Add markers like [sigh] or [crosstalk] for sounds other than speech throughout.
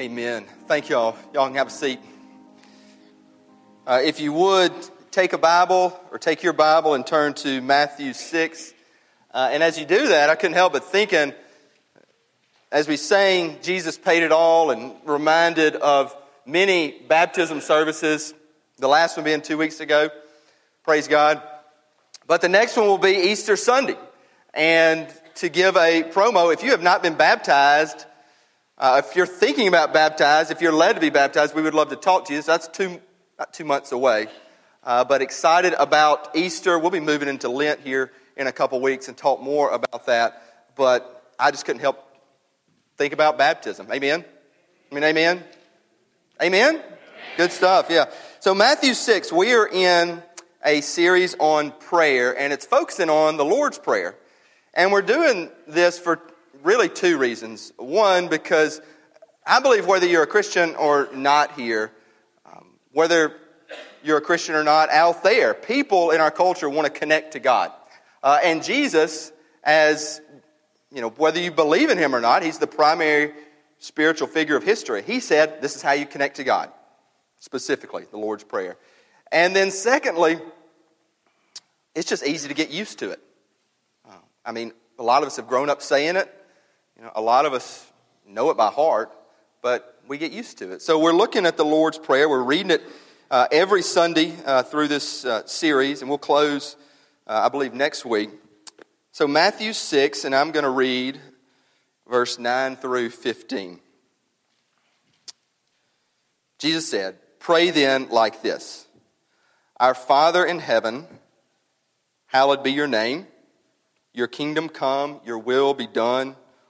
Amen. Thank y'all. Y'all can have a seat. Uh, if you would take a Bible or take your Bible and turn to Matthew 6. Uh, and as you do that, I couldn't help but thinking, as we sang Jesus Paid It All and reminded of many baptism services, the last one being two weeks ago. Praise God. But the next one will be Easter Sunday. And to give a promo, if you have not been baptized, uh, if you're thinking about baptized, if you're led to be baptized, we would love to talk to you. So that's two, two months away. Uh, but excited about Easter. We'll be moving into Lent here in a couple weeks and talk more about that. But I just couldn't help think about baptism. Amen? I mean, amen? Amen? amen? Good stuff, yeah. So, Matthew 6, we are in a series on prayer, and it's focusing on the Lord's Prayer. And we're doing this for really two reasons. One, because I believe whether you're a Christian or not here, um, whether you're a Christian or not, out there, people in our culture want to connect to God. Uh, and Jesus, as you know, whether you believe in him or not, he's the primary spiritual figure of history. He said, This is how you connect to God, specifically, the Lord's Prayer. And then, secondly, it's just easy to get used to it. Uh, I mean, a lot of us have grown up saying it. You know, a lot of us know it by heart, but we get used to it. So we're looking at the Lord's Prayer. We're reading it uh, every Sunday uh, through this uh, series, and we'll close, uh, I believe, next week. So Matthew 6, and I'm going to read verse 9 through 15. Jesus said, Pray then like this Our Father in heaven, hallowed be your name. Your kingdom come, your will be done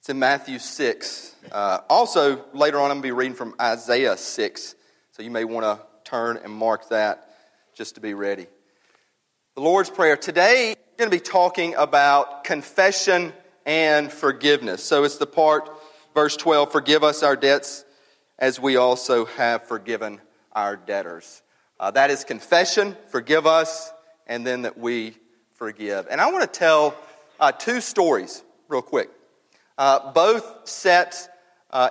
It's in Matthew 6. Uh, also, later on, I'm going to be reading from Isaiah 6. So you may want to turn and mark that just to be ready. The Lord's Prayer. Today, we're going to be talking about confession and forgiveness. So it's the part, verse 12, forgive us our debts as we also have forgiven our debtors. Uh, that is confession, forgive us, and then that we forgive. And I want to tell uh, two stories real quick. Uh, both sets uh,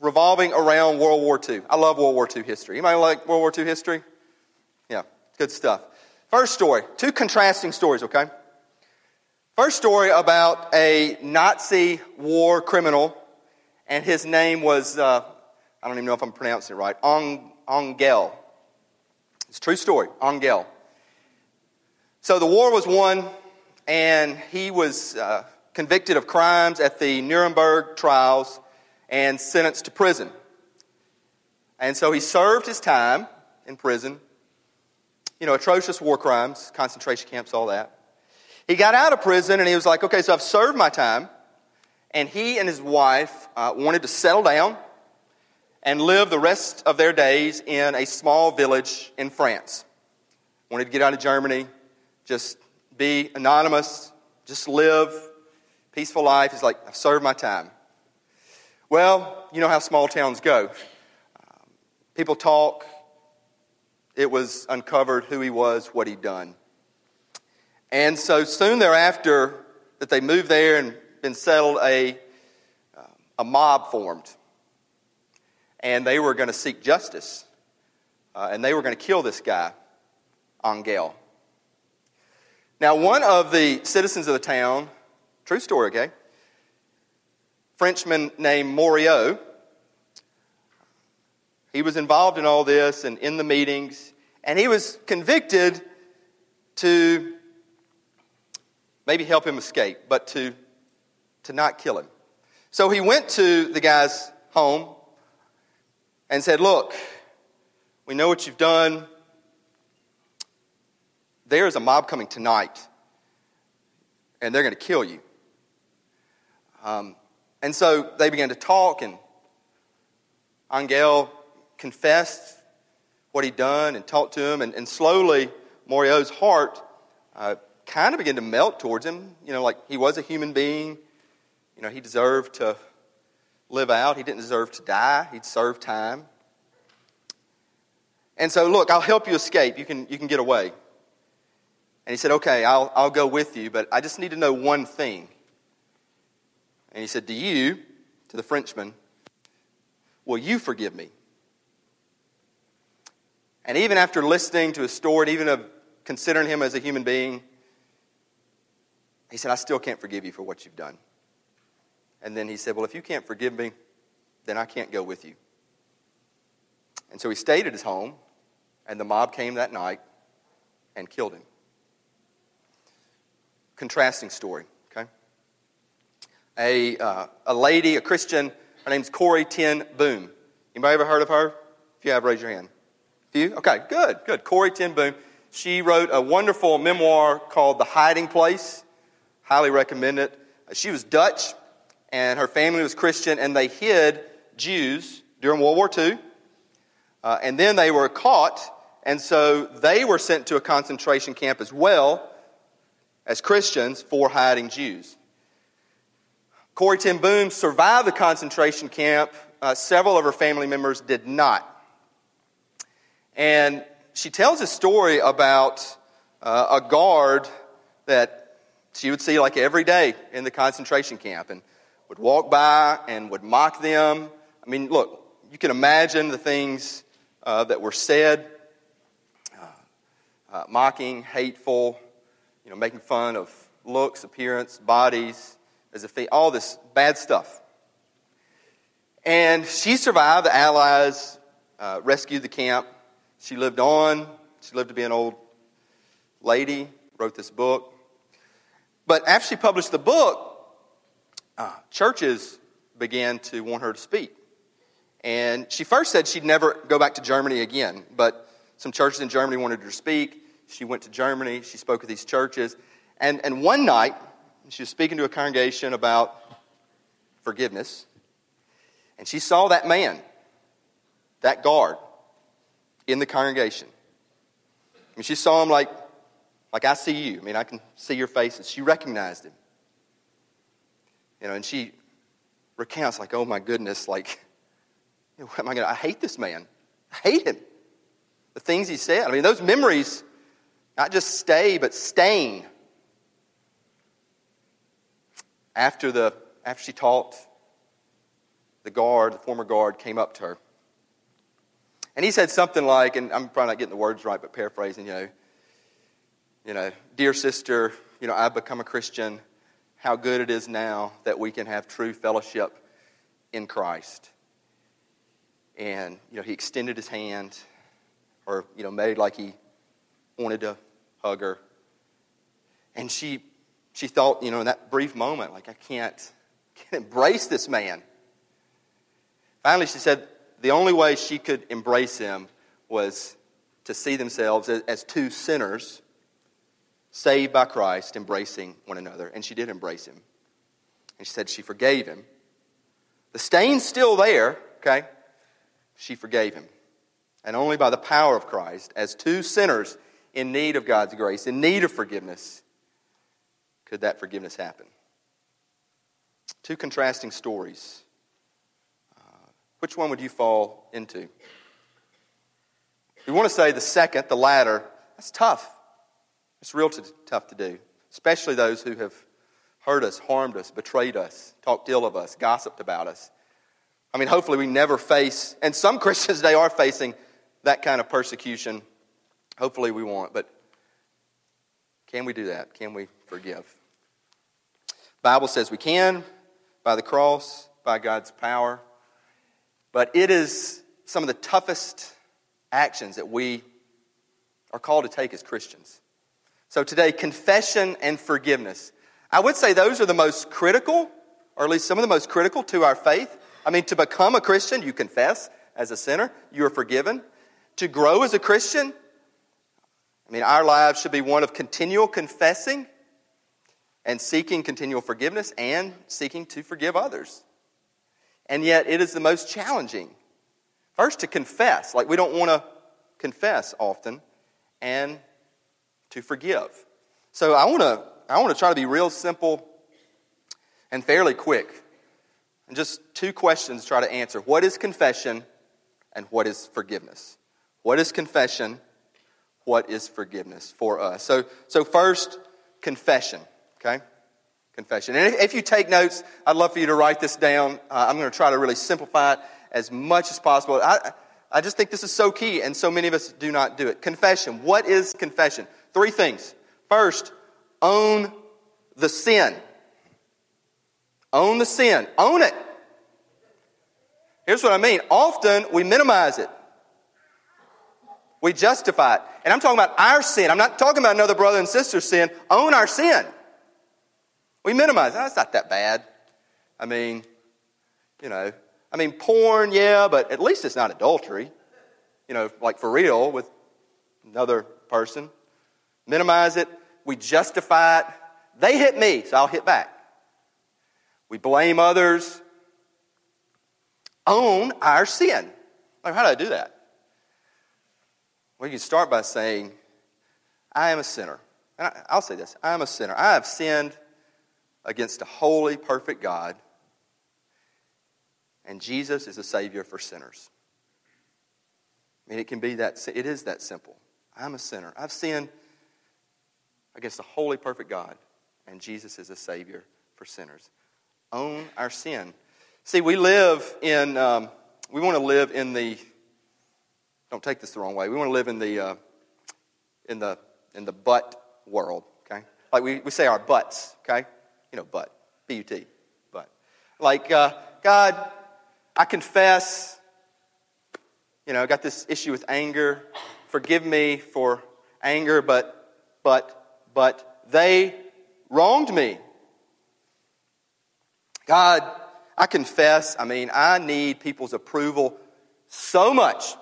revolving around World War II. I love World War II history. Anybody like World War II history? Yeah, good stuff. First story, two contrasting stories, okay? First story about a Nazi war criminal, and his name was, uh, I don't even know if I'm pronouncing it right, Engel. It's a true story, Engel. So the war was won, and he was uh, convicted of crimes at the Nuremberg trials and sentenced to prison. And so he served his time in prison. You know, atrocious war crimes, concentration camps, all that. He got out of prison and he was like, okay, so I've served my time. And he and his wife uh, wanted to settle down and live the rest of their days in a small village in France. Wanted to get out of Germany, just be anonymous, just live peaceful life. is like, I've served my time. Well, you know how small towns go. People talk. It was uncovered who he was, what he'd done. And so soon thereafter that they moved there and been settled, a, uh, a mob formed. And they were going to seek justice. Uh, and they were going to kill this guy, Engel. Now, one of the citizens of the town True story, okay? Frenchman named Morio. He was involved in all this and in the meetings, and he was convicted to maybe help him escape, but to, to not kill him. So he went to the guy's home and said, Look, we know what you've done. There is a mob coming tonight, and they're going to kill you. Um, and so they began to talk, and Engel confessed what he'd done and talked to him. And, and slowly, Morio's heart uh, kind of began to melt towards him. You know, like he was a human being. You know, he deserved to live out, he didn't deserve to die, he'd served time. And so, look, I'll help you escape. You can, you can get away. And he said, Okay, I'll, I'll go with you, but I just need to know one thing. And he said, Do you, to the Frenchman, will you forgive me? And even after listening to his story, even of considering him as a human being, he said, I still can't forgive you for what you've done. And then he said, Well, if you can't forgive me, then I can't go with you. And so he stayed at his home, and the mob came that night and killed him. Contrasting story? A, uh, a lady, a Christian, her name's Corrie ten Boom. Anybody ever heard of her? If you have, raise your hand. Few? Okay, good, good. Corrie ten Boom. She wrote a wonderful memoir called The Hiding Place. Highly recommend it. She was Dutch, and her family was Christian, and they hid Jews during World War II. Uh, and then they were caught, and so they were sent to a concentration camp as well as Christians for hiding Jews. Corrie ten Boom survived the concentration camp. Uh, several of her family members did not. And she tells a story about uh, a guard that she would see like every day in the concentration camp and would walk by and would mock them. I mean, look, you can imagine the things uh, that were said uh, uh mocking, hateful, you know, making fun of looks, appearance, bodies, as a if all this bad stuff. And she survived. The Allies uh, rescued the camp. She lived on. She lived to be an old lady, wrote this book. But after she published the book, uh, churches began to want her to speak. And she first said she'd never go back to Germany again, but some churches in Germany wanted her to speak. She went to Germany, she spoke at these churches. And, and one night, she was speaking to a congregation about forgiveness, and she saw that man, that guard, in the congregation. Mean, she saw him like, like I see you. I mean, I can see your faces. She recognized him. You know, and she recounts, like, oh my goodness, like, you [laughs] know, what am I going to, I hate this man. I hate him. The things he said. I mean, those memories not just stay, but stain. After, the, after she talked, the guard, the former guard, came up to her. And he said something like, and I'm probably not getting the words right, but paraphrasing, you know, you know, dear sister, you know, I've become a Christian how good it is now that we can have true fellowship in Christ. And, you know, he extended his hand or, you know, made like he wanted to hug her. And she, she thought, you know, in that brief moment, like, I can't, [laughs] can't embrace this man. Finally, she said the only way she could embrace him was to see themselves as, two sinners saved by Christ, embracing one another. And she did embrace him. And she said she forgave him. The stain's still there, okay? She forgave him. And only by the power of Christ, as two sinners in need of God's grace, in need of forgiveness, could that forgiveness happen. Two contrasting stories. Uh, which one would you fall into? We want to say the second, the latter. That's tough. It's real t- tough to do, especially those who have hurt us, harmed us, betrayed us, talked ill of us, gossiped about us. I mean, hopefully we never face, and some [laughs] Christians today are facing that kind of persecution. Hopefully we won't, but can we do that? Can we forgive? Bible says we can by the cross, by God's power, but it is some of the toughest actions that we are called to take as Christians. So today, confession and forgiveness. I would say those are the most critical, or at least some of the most critical to our faith. I mean, to become a Christian, you confess as a sinner, you are forgiven. To grow as a Christian, I mean, our lives should be one of continual confessing and seeking continual forgiveness and seeking to forgive others. And yet, it is the most challenging. First, to confess. Like, we don't want to confess often and to forgive. So I want to I want to try to be real simple and fairly quick. And just two questions to try to answer. What is confession and what is forgiveness? What is confession? What is forgiveness for us? So so first confession, okay? Confession. And if you take notes, I'd love for you to write this down. Uh, I'm going to try to really simplify it as much as possible. I, I just think this is so key, and so many of us do not do it. Confession. What is confession? Three things. First, own the sin. Own the sin. Own it. Here's what I mean. Often we minimize it. We justify it. And I'm talking about our sin. I'm not talking about another brother and sister's sin. Own our sin. We minimize. That's not that bad. I mean, you know, I mean, porn, yeah, but at least it's not adultery. You know, like for real with another person. Minimize it. We justify it. They hit me, so I'll hit back. We blame others. Own our sin. Like, how do I do that? Well, you can start by saying, I am a sinner. And I, will say this I am a sinner. I have sinned against a holy, perfect God and Jesus is a Savior for sinners. I mean, it can be that, it is that simple. I'm a sinner. I've sinned against a holy, perfect God, and Jesus is a Savior for sinners. Own our sin. See, we live in, um, we want to live in the, don't take this the wrong way, we want to live in the, uh, in the, in the butt world, okay? Like we, we say our butts, okay? You know, but, B U T, but. Like, uh, God, I confess, you know, I got this issue with anger. Forgive me for anger, but, but, but they wronged me. God, I confess, I mean, I need people's approval so much.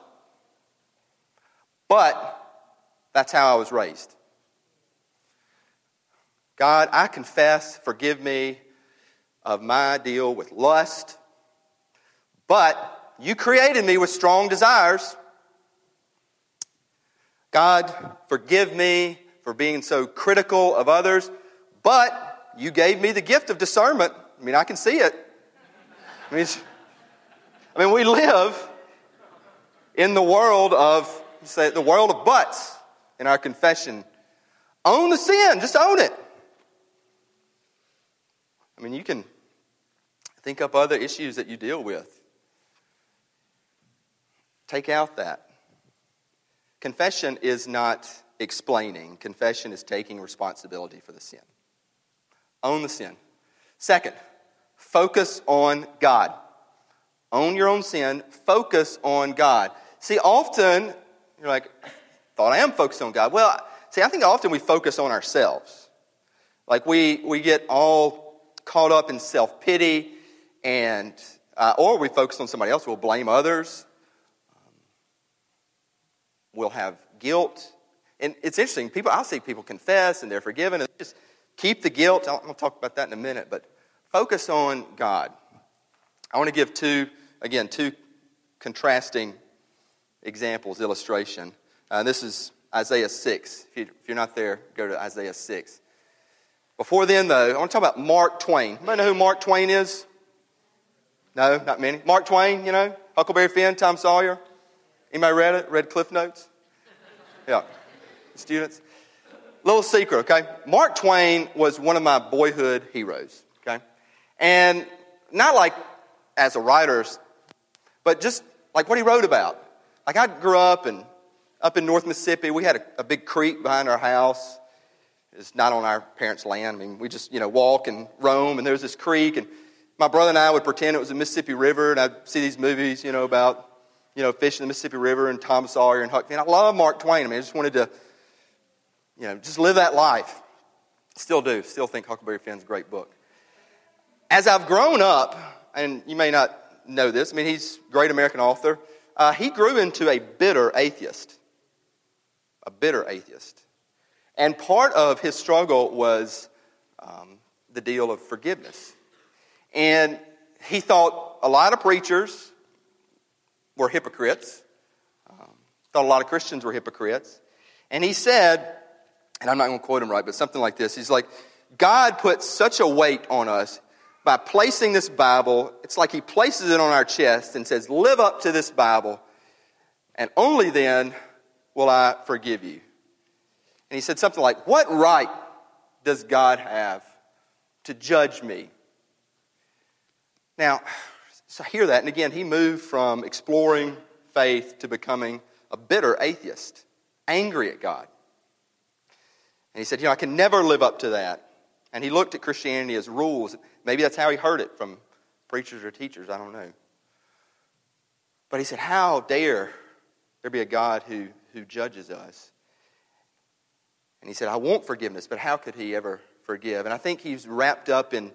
But that's how I was raised. God, I confess, forgive me of my deal with lust but you created me with strong desires. God, forgive me for being so critical of others, but you gave me the gift of discernment. I mean, I can see it. I mean, I mean we live in the world of, say, the world of buts in our confession. Own the sin, just own it. I mean, you can think up other issues that you deal with. Take out that. Confession is not explaining, confession is taking responsibility for the sin. Own the sin. Second, focus on God. Own your own sin, focus on God. See, often, you're like, thought I am focused on God. Well, see, I think often we focus on ourselves. Like we, we get all caught up in self pity, and uh, or we focus on somebody else. We'll blame others We'll have guilt. And it's interesting, people, I'll see people confess and they're forgiven and just keep the guilt. I'll, I'll talk about that in a minute, but focus on God. I want to give two, again, two contrasting examples, illustration. Uh, this is Isaiah 6. If, you, are not there, go to Isaiah 6. Before then, though, I want to talk about Mark Twain. Anybody know who Mark Twain is? No, not many. Mark Twain, you know, Huckleberry Finn, Tom Sawyer. Anybody read it? Read Cliff Notes? Yeah. Students? Little secret, okay? Mark Twain was one of my boyhood heroes, okay? And not like as a writer, but just like what he wrote about. Like I grew up and up in North Mississippi, we had a, a big creek behind our house. It's not on our parents' land. I mean, we just, you know, walk and roam, and there's this creek, and my brother and I would pretend it was the Mississippi River, and I'd see these movies, you know, about you know, fishing the Mississippi River and Tom Sawyer and Huck Finn. I love Mark Twain. I mean, I just wanted to, you know, just live that life. Still do. Still think Huckleberry Finn's a great book. As I've grown up, and you may not know this, I mean, he's a great American author. Uh, he grew into a bitter atheist. A bitter atheist. And part of his struggle was um, the deal of forgiveness. And he thought a lot of preachers were hypocrites. Um, Thought a lot of Christians were hypocrites. And he said, and I'm not going to quote him right, but something like this. He's like, God put such a weight on us by placing this Bible. It's like he places it on our chest and says, Live up to this Bible, and only then will I forgive you. And he said something like, What right does God have to judge me? Now, so hear that, and again, he moved from exploring faith to becoming a bitter atheist, angry at God. And he said, You know, I can never live up to that. And he looked at Christianity as rules. Maybe that's how he heard it from preachers or teachers, I don't know. But he said, How dare there be a God who, who judges us? And he said, I want forgiveness, but how could he ever forgive? And I think he's wrapped up in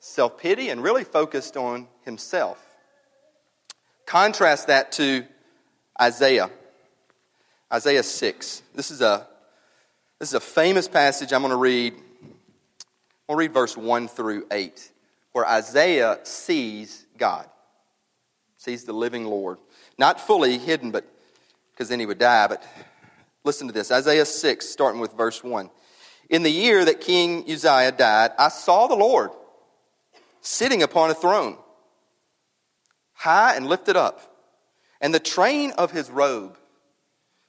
self pity and really focused on himself. Contrast that to Isaiah. Isaiah 6. This is a, this is a famous passage I'm going to read. I'll read verse 1 through 8, where Isaiah sees God, sees the living Lord. Not fully hidden, but because then he would die, but Listen to this Isaiah 6, starting with verse 1. In the year that King Uzziah died, I saw the Lord sitting upon a throne, high and lifted up, and the train of his robe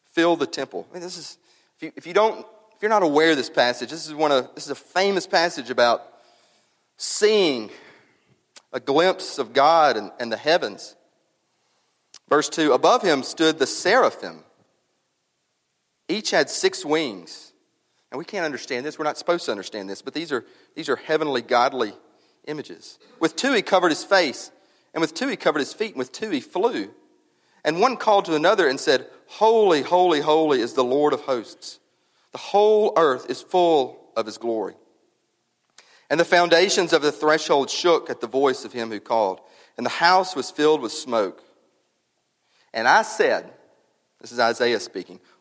filled the temple. I mean, this is, if you, if you don't, if you're not aware of this passage, this is one of, this is a famous passage about seeing a glimpse of God and, and the heavens. Verse 2 Above him stood the seraphim. Each had six wings. And we can't understand this. We're not supposed to understand this, but these are, these are heavenly, godly images. With two, he covered his face, and with two, he covered his feet, and with two, he flew. And one called to another and said, Holy, holy, holy is the Lord of hosts. The whole earth is full of his glory. And the foundations of the threshold shook at the voice of him who called, and the house was filled with smoke. And I said, This is Isaiah speaking,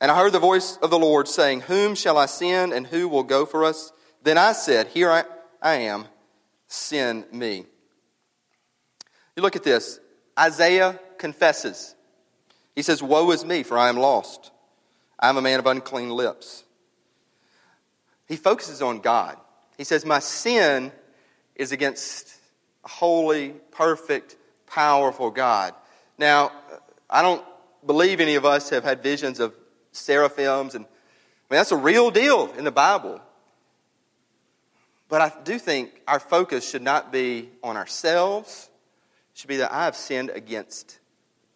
And I heard the voice of the Lord saying, Whom shall I send, and who will go for us? Then I said, Here I, I am, send me. You look at this. Isaiah confesses. He says, Woe is me, for I am lost. I am a man of unclean lips. He focuses on God. He says, My sin is against a holy, perfect, powerful God. Now, I don't believe any of us have had visions of seraphims. And I mean, that's a real deal in the Bible. But I do think our focus should not be on ourselves. It should be that I have sinned against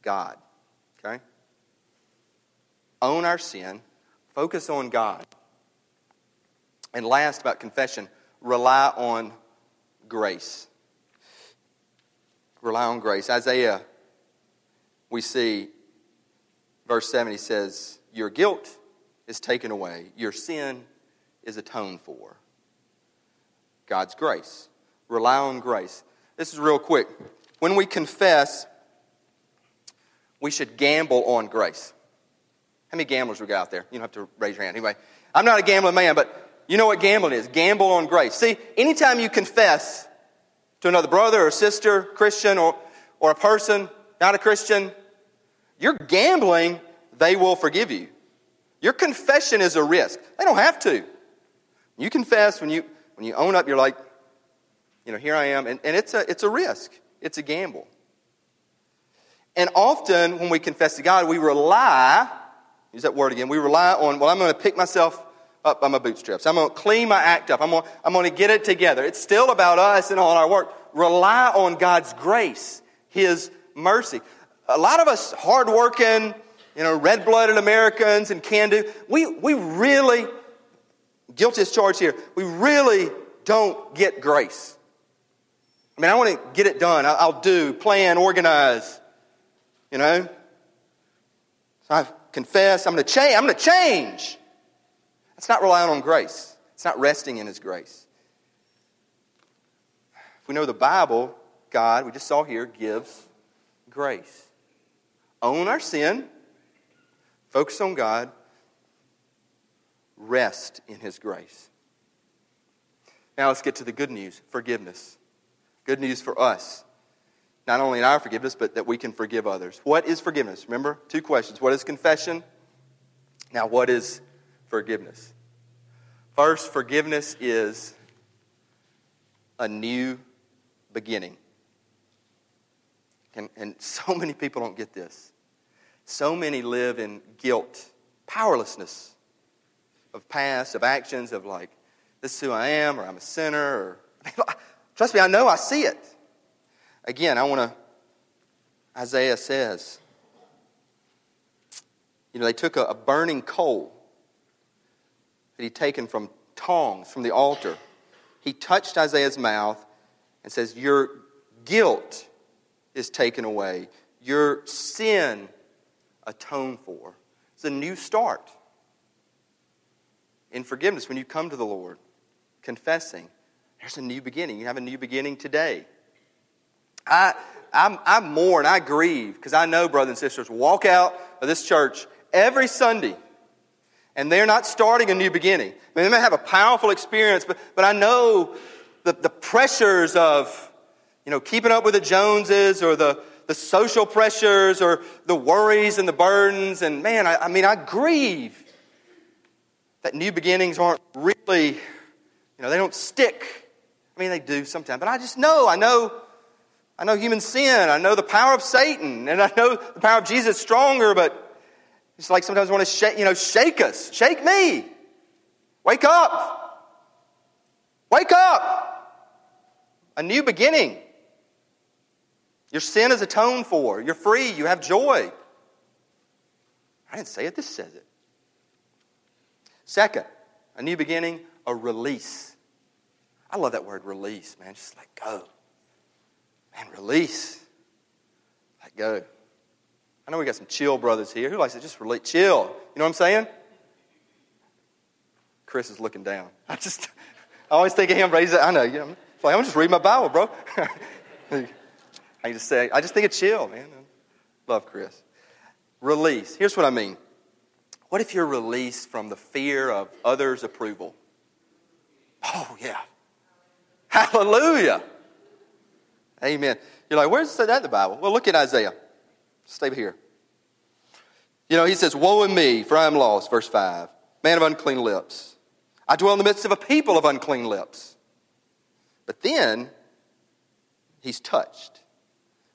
God. Okay? Own our sin. Focus on God. And last, about confession, rely on grace. Rely on grace. Isaiah, we see, verse 7, he says, your guilt is taken away, your sin is atoned for. God's grace. Rely on grace. This is real quick. When we confess, we should gamble on grace. How many gamblers we got out there? You don't have to raise your hand. Anyway, I'm not a gambling man, but you know what gambling is. Gamble on grace. See, anytime you confess to another brother or sister, Christian or, or a person, not a Christian, you're gambling they will forgive you. Your confession is a risk. They don't have to. You confess when you when you own up, you're like, you know, here I am, and, and it's a it's a risk. It's a gamble. And often when we confess to God, we rely, use that word again, we rely on, well, I'm going to pick myself up by my bootstraps. I'm going to clean my act up. I'm going, I'm going to get it together. It's still about us and on our work. Rely on God's grace, His mercy. A lot of us hardworking, you know, red blooded Americans and can do. We, we really, guilty as charged here, we really don't get grace. I mean, I want to get it done. I'll do, plan, organize, you know. So I confess, I'm going to change. I'm going to change. That's not relying on grace. It's not resting in His grace. If we know the Bible, God, we just saw here, gives grace. Own our sin, focus on God, rest in His grace. Now let's get to the good news forgiveness. Good news for us. Not only in our forgiveness, but that we can forgive others. What is forgiveness? Remember, two questions. What is confession? Now, what is forgiveness? First, forgiveness is a new beginning. And, and [laughs] so many people don't get this. So many live in guilt, powerlessness of past, of actions, of like, this is who I am, or I'm a sinner, or [laughs] trust me, I know I see it. Again, I want to, Isaiah says, you know, they took a, a burning coal that he'd taken from tongs from the altar. He touched Isaiah's mouth and says, Your guilt is taken away, your sin atoned for. It's a new start in forgiveness when you come to the Lord, confessing. There's a new beginning. You have a new beginning today. I, I'm, I mourn, I grieve, because I know, brothers and sisters, walk out of this church every Sunday and they're not starting a new beginning. I mean, they may have a powerful experience, but, but I know the, the pressures of, you know, keeping up with the Joneses or the, the social pressures or the worries and the burdens. And man, I, I mean, I grieve that new beginnings aren't really, you know, they don't stick. I mean, they do sometimes, but I just know, I know, I know human sin. I know the power of Satan, and I know the power of Jesus stronger, but it's like sometimes I want to shake, you know, shake us. Shake me. Wake up. Wake up. A new beginning. Your sin is atoned for. You're free. You have joy. I didn't say it, this says it. Second, a new beginning, a release. I love that word release, man. Just let go. Man, release. Let go. I know we got some chill brothers here. Who likes to just really chill? You know what I'm saying? Chris is looking down. [laughs] I just, I always think of him raise it. I know, you know, I'm just reading my Bible, bro. [laughs] I just say, I just think of chill, man. Love Chris. Release. Here's what I mean. What if you're released from the fear of others' approval? Oh, yeah. Hallelujah. Amen. You're like, where's it say that in the Bible? Well, look at Isaiah. Stay here. You know, he says, Woe in me, for I am lost, verse 5. Man of unclean lips. I dwell in the midst of a people of unclean lips. But then, he's touched.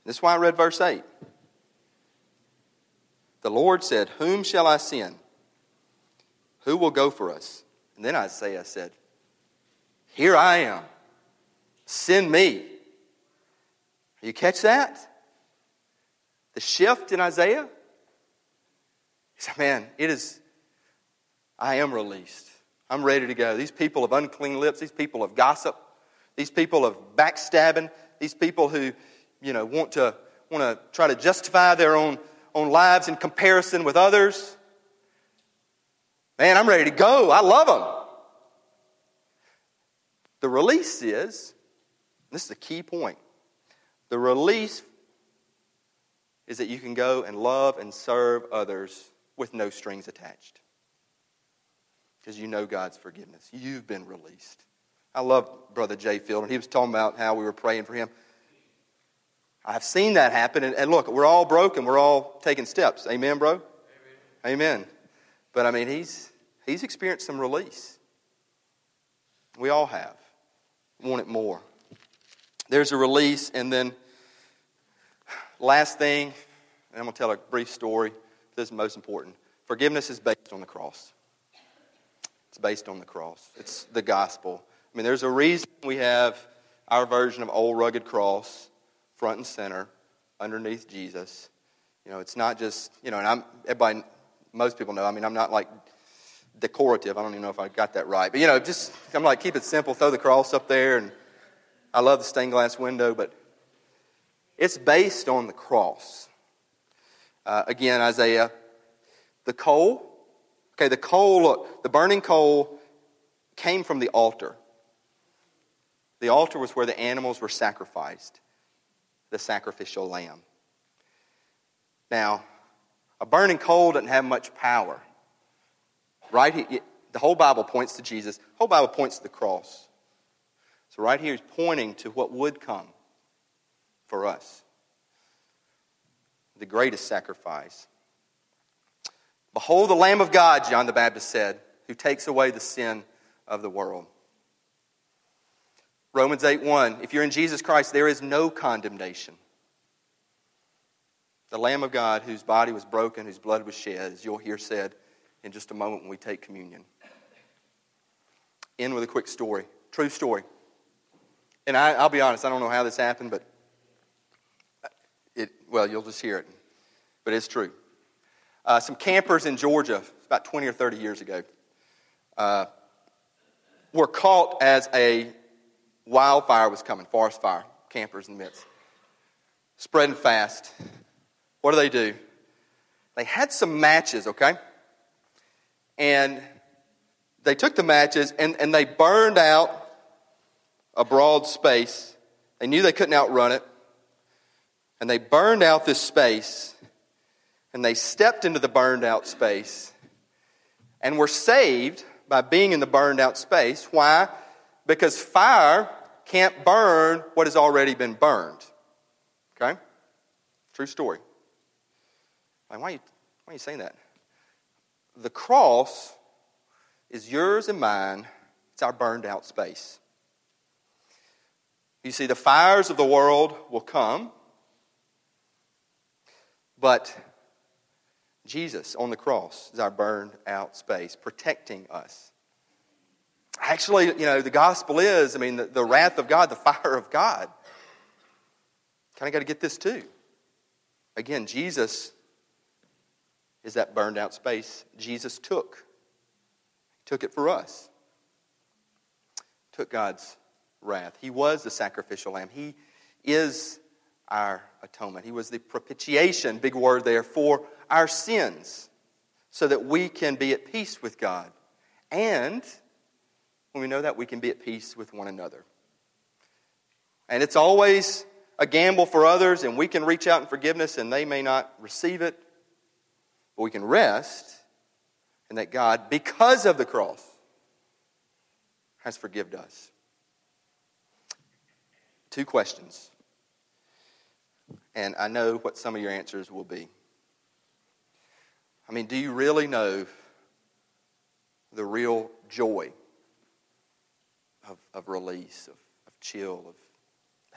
This is why I read verse 8. The Lord said, Whom shall I send? Who will go for us? And then Isaiah said, Here I am. Send me. You catch that? The shift in Isaiah? He said, Man, it is, I am released. I'm ready to go. These people of unclean lips, these people of gossip, these people of backstabbing, these people who, you know, want to want to try to justify their own, own lives in comparison with others. Man, I'm ready to go. I love them. The release is, this is the key point. The release is that you can go and love and serve others with no strings attached. Because you know God's forgiveness. You've been released. I love Brother Jay Field, and he was talking about how we were praying for him. I've seen that happen, and, and look, we're all broken. We're all taking steps. Amen, bro? Amen. Amen. But I mean, he's, he's experienced some release. We all have. Want it more. There's a release, and then Last thing, and I'm going to tell a brief story. This is most important. Forgiveness is based on the cross. It's based on the cross. It's the gospel. I mean, there's a reason we have our version of old rugged cross front and center underneath Jesus. You know, it's not just, you know, and I'm, everybody, most people know, I mean, I'm not like decorative. I don't even know if I got that right. But, you know, just, I'm like, keep it simple, throw the cross up there. And I love the stained glass window, but it's based on the cross. Uh, again, Isaiah The coal, okay, the coal, look, the burning coal came from the altar. The altar was where the animals were sacrificed, the sacrificial lamb. Now, a burning coal doesn't have much power. Right? Here, the whole Bible points to Jesus. The whole Bible points to the cross. So right here he's pointing to what would come for us. The greatest sacrifice. Behold the Lamb of God, John the Baptist said, who takes away the sin of the world. Romans 8 1. If you're in Jesus Christ, there is no condemnation. The Lamb of God, whose body was broken, whose blood was shed, as you'll hear said in just a moment when we take communion. End with a quick story. True story. And I, will be honest, I don't know how this happened, but it, well, you'll just hear it. But it's true. Uh, some campers in Georgia, about 20 or 30 years ago, uh, were caught as a wildfire was coming, forest fire, campers in the midst, spreading fast. What do they do? They had some matches, okay? And they took the matches and, and they burned out a broad space. They knew they couldn't outrun it. And they burned out this space. And they stepped into the burned out space and were saved by being in the burned out space. Why? Because fire can't burn what has already been burned. Okay? True story. why, are you, why are you saying that? The cross is yours and mine. It's our burned out space. You see, the fires of the world will come, but Jesus on the cross is our burned out space, protecting us. Actually, you know, the gospel is, I mean, the, the wrath of God, the fire of God. Kind of got to get this too. Again, Jesus is that burned out space Jesus took. He took it for us. Took God's wrath. He was the sacrificial lamb. He is our atonement. He was the propitiation, big word there, for our sins so that we can be at peace with God. And when we know that, we can be at peace with one another. And it's always a gamble for others, and we can reach out in forgiveness and they may not receive it. But we can rest in that God, because of the cross, has forgiven us. Two questions. And I know what some of your answers will be. I mean, do you really know the real joy of, of release, of, of chill, of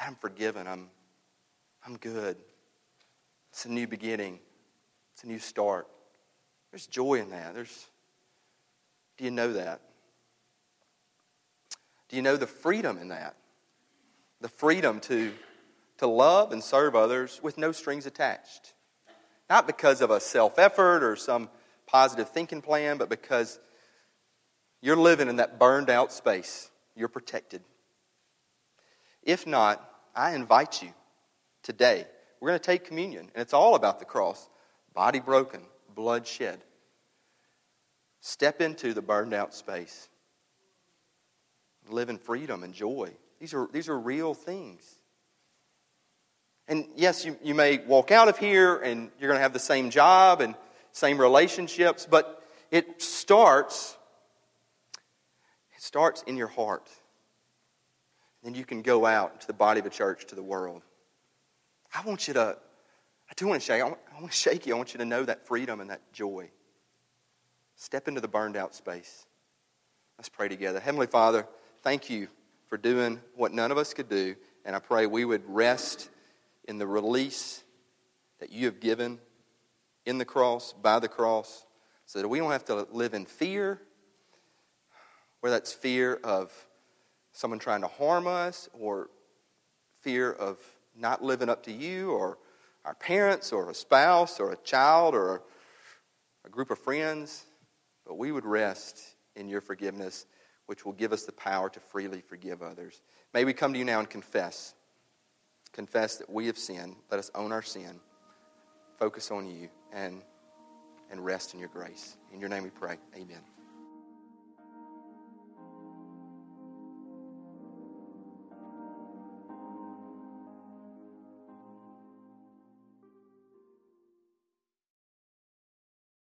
I'm forgiven, I'm, I'm good. It's a new beginning. It's a new start. There's joy in that. There's, do you know that? Do you know the freedom in that? The freedom to, to love and serve others with no strings attached. Not because of a self effort or some positive thinking plan, but because you're living in that burned out space. You're protected. If not, I invite you today. We're going to take communion, and it's all about the cross body broken, blood shed. Step into the burned out space. Live in freedom and joy. These are, these are real things. And yes, you, you may walk out of here and you're going to have the same job and same relationships, but it starts it starts in your heart. Then you can go out to the body of a church, to the world. I want you to I do want to shake. I want, I want to shake you. I want you to know that freedom and that joy. Step into the burned out space. Let's pray together. Heavenly Father, thank you for doing what none of us could do. And I pray we would rest in the release that you have given in the cross, by the cross, so that we don't have to live in fear, whether that's fear of someone trying to harm us or fear of not living up to you or our parents or a spouse or a child or a group of friends, but we would rest in your forgiveness, which will give us the power to freely forgive others. May we come to you now and confess. Confess that we have sinned. Let us own our sin. Focus on you and, and rest in your grace. In your name we pray. Amen.